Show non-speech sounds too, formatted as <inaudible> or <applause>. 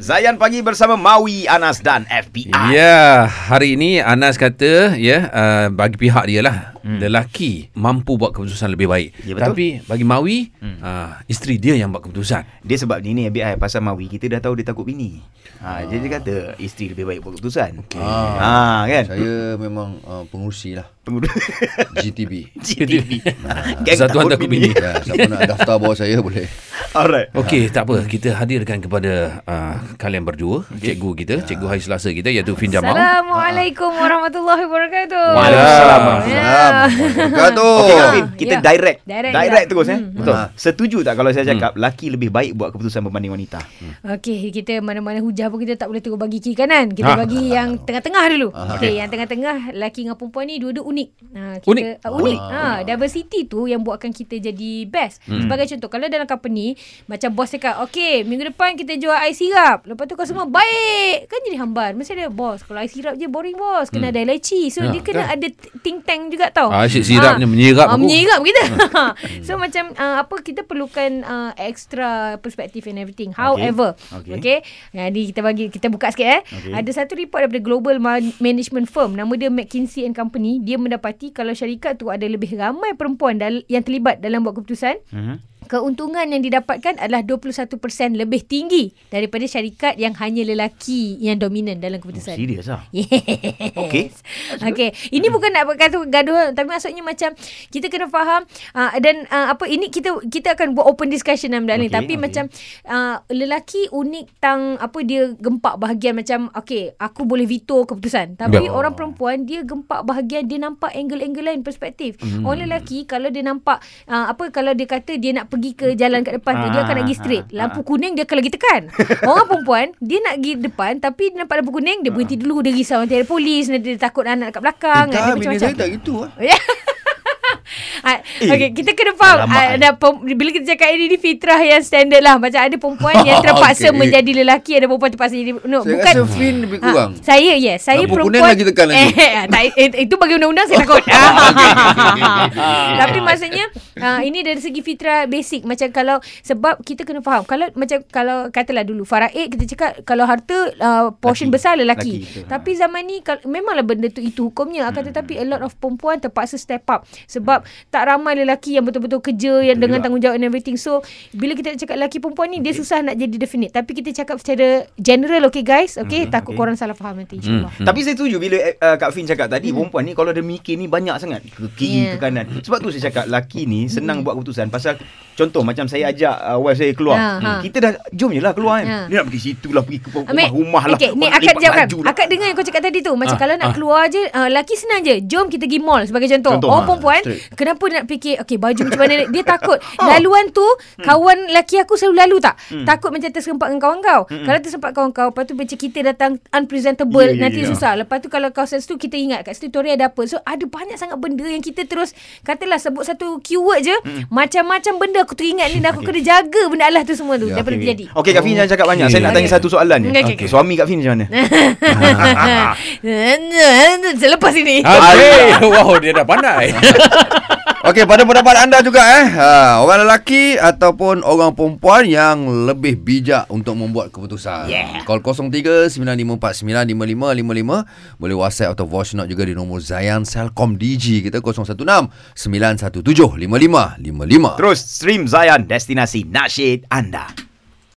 Zayan pagi bersama Maui, Anas dan FBI. Ya, hari ini Anas kata ya uh, bagi pihak dia lah hmm. lelaki mampu buat keputusan lebih baik. Ya, betul. Tapi bagi Mawi hmm. uh, isteri dia yang buat keputusan. Dia sebab ni ni FBI pasal Maui kita dah tahu dia takut bini. Ha, jadi dia kata isteri lebih baik buat keputusan. Okay. Ha, kan? Saya memang uh, pengurusi lah Pengurusi GTB GTV. <laughs> Satuan takut bini. ya, Siapa nak daftar bawah saya boleh Alright. Okey, tak apa. Kita hadirkan kepada uh, kalian berdua, cikgu kita, cikgu hari Selasa kita iaitu Fin Jamal. Assalamualaikum warahmatullahi wabarakatuh. Waalaikumsalam. Ya. Wabarakatuh Okey Kavin, kita Ya. direct. Direct Direct terus eh. Hmm. Betul. Ha. Setuju tak kalau saya cakap laki lebih baik buat keputusan berbanding wanita? Okey, kita mana-mana hujah pun kita tak boleh terus bagi kiri kanan. Kita Ha. bagi yang tengah-tengah dulu. Ah, Okey, yang tengah-tengah lelaki dengan perempuan ni dua-dua unik. Ha, kita, Unik? Uh, unik. Ha, diversity tu yang buatkan kita jadi best. Hmm. Sebagai contoh, kalau dalam company macam bos cakap, "Okey, minggu depan kita jual air sirap." Lepas tu kau semua baik. Kan jadi hambar. Mesti ada bos. Kalau air sirap je boring bos. Kena ada leci. So Ya, dia kena ada think tank juga tau. Ah, asyik sirapnya menyirap Ah, aku. menyirap kita. <laughs> so macam uh, apa kita perlukan uh, extra perspective and everything. However, Okay. okay. okay jadi kita bagi kita buka sikit eh. Okay. Ada satu report daripada Global Ma- Management Firm nama dia McKinsey and Company. Dia mendapati kalau syarikat tu ada lebih ramai perempuan dal- yang terlibat dalam buat keputusan, Mhm. Keuntungan yang didapatkan adalah 21% lebih tinggi daripada syarikat yang hanya lelaki yang dominan dalam keputusan. Serius ah. <laughs> Yes. Okey. Okey. Ini bukan nak kata gaduh tapi maksudnya macam kita kena faham uh, dan uh, apa ini kita kita akan buat open discussion dalam benda ni tapi okey. macam uh, lelaki unik tang apa dia gempak bahagian macam okey aku boleh veto keputusan tapi Ya. orang perempuan dia gempak bahagian dia nampak angle-angle lain perspektif. Hmm. Orang lelaki kalau dia nampak uh, apa kalau dia kata dia nak pergi ke jalan kat depan tu dia akan nak pergi straight. Ah, ah, Lampu kuning dia akan lagi tekan. <laughs> Orang perempuan dia nak pergi depan tapi dia nampak lampu kuning dia berhenti dulu dia risau. Nanti ada polis nanti dia takut anak kat belakang Eh, tak, dia bini saya tak gitu lah Eh, okay, kita kena faham ah, eh. ada pem- bila kita cakap ini, ini fitrah yang standard lah macam ada perempuan yang <laughs> terpaksa Okey. menjadi lelaki ada perempuan terpaksa jadi no, Saya bukan rasa Fin lebih Ah, kurang saya yes saya Lampu kuning perempuan lagi tekan lagi. eh, tak, eh, itu bagi undang-undang saya takut <laughs> <laughs> tapi maksudnya ah, ini dari segi fitrah basic macam kalau sebab kita kena faham kalau macam kalau katalah dulu faraid kita cakap kalau harta uh, portion Laki. besar lelaki, Laki, betul. tapi zaman ni kal- memanglah benda tu itu hukumnya akan tetapi a lot of perempuan terpaksa step up sebab tak ramai lelaki yang betul-betul kerja yang dengan juga. tanggungjawab and everything so bila kita cakap lelaki perempuan ni dia susah nak jadi definite tapi kita cakap secara general okay guys okay takut okay. korang salah faham nanti insyaallah Hmm. Tapi saya setuju bila uh, Kak Fin cakap tadi perempuan ni kalau dia mikir ni banyak sangat ke kiri Hmm. Yeah. ke kanan. Sebab tu saya cakap laki ni senang buat keputusan pasal contoh macam saya ajak uh, wife saya keluar. Ha, ha. Kita dah jom je lah keluar kan. Ha. Dia nak pergi situ lah pergi ke rumah-rumah lah. Okay, ni lipat jawabkan. baju lah. Akak dengar yang kau cakap tadi tu. Macam Ah, kalau nak ah. keluar je, uh, laki senang je. Jom kita pergi mall sebagai contoh. Contoh, Orang ah, perempuan, straight. kenapa nak fikir, okay baju macam mana. Dia takut. <laughs> Laluan tu, kawan laki aku selalu lalu tak? Takut macam terserempak dengan kawan kau. Kalau terserempak kawan kau, lepas tu macam kita datang unpresentable, Ya, ya, nanti ya. susah. Lepas tu kalau kau situ, kita ingat kat situ Tori ada apa. So ada banyak sangat benda yang kita terus, katalah sebut satu keyword je, macam-macam benda aku teringat ni dah aku <laughs> kena jaga benda Allah tu semua tu. Ya, daripada Okey, terjadi. okey. Okey Kak Fin jangan cakap banyak. Saya nak tanya satu soalan je. Okey, okey. Suami Kak Fin macam mana? <laughs> Selepas ini. Wow, dia dah pandai. Okey, pada pendapat anda juga eh, ha, orang lelaki ataupun orang perempuan yang lebih bijak untuk membuat keputusan. Yeah. Call 0395495555 boleh WhatsApp atau voice note juga di nombor Zayan Selcom DG kita 016 917 5555. Terus stream Zayan destinasi nasyid anda.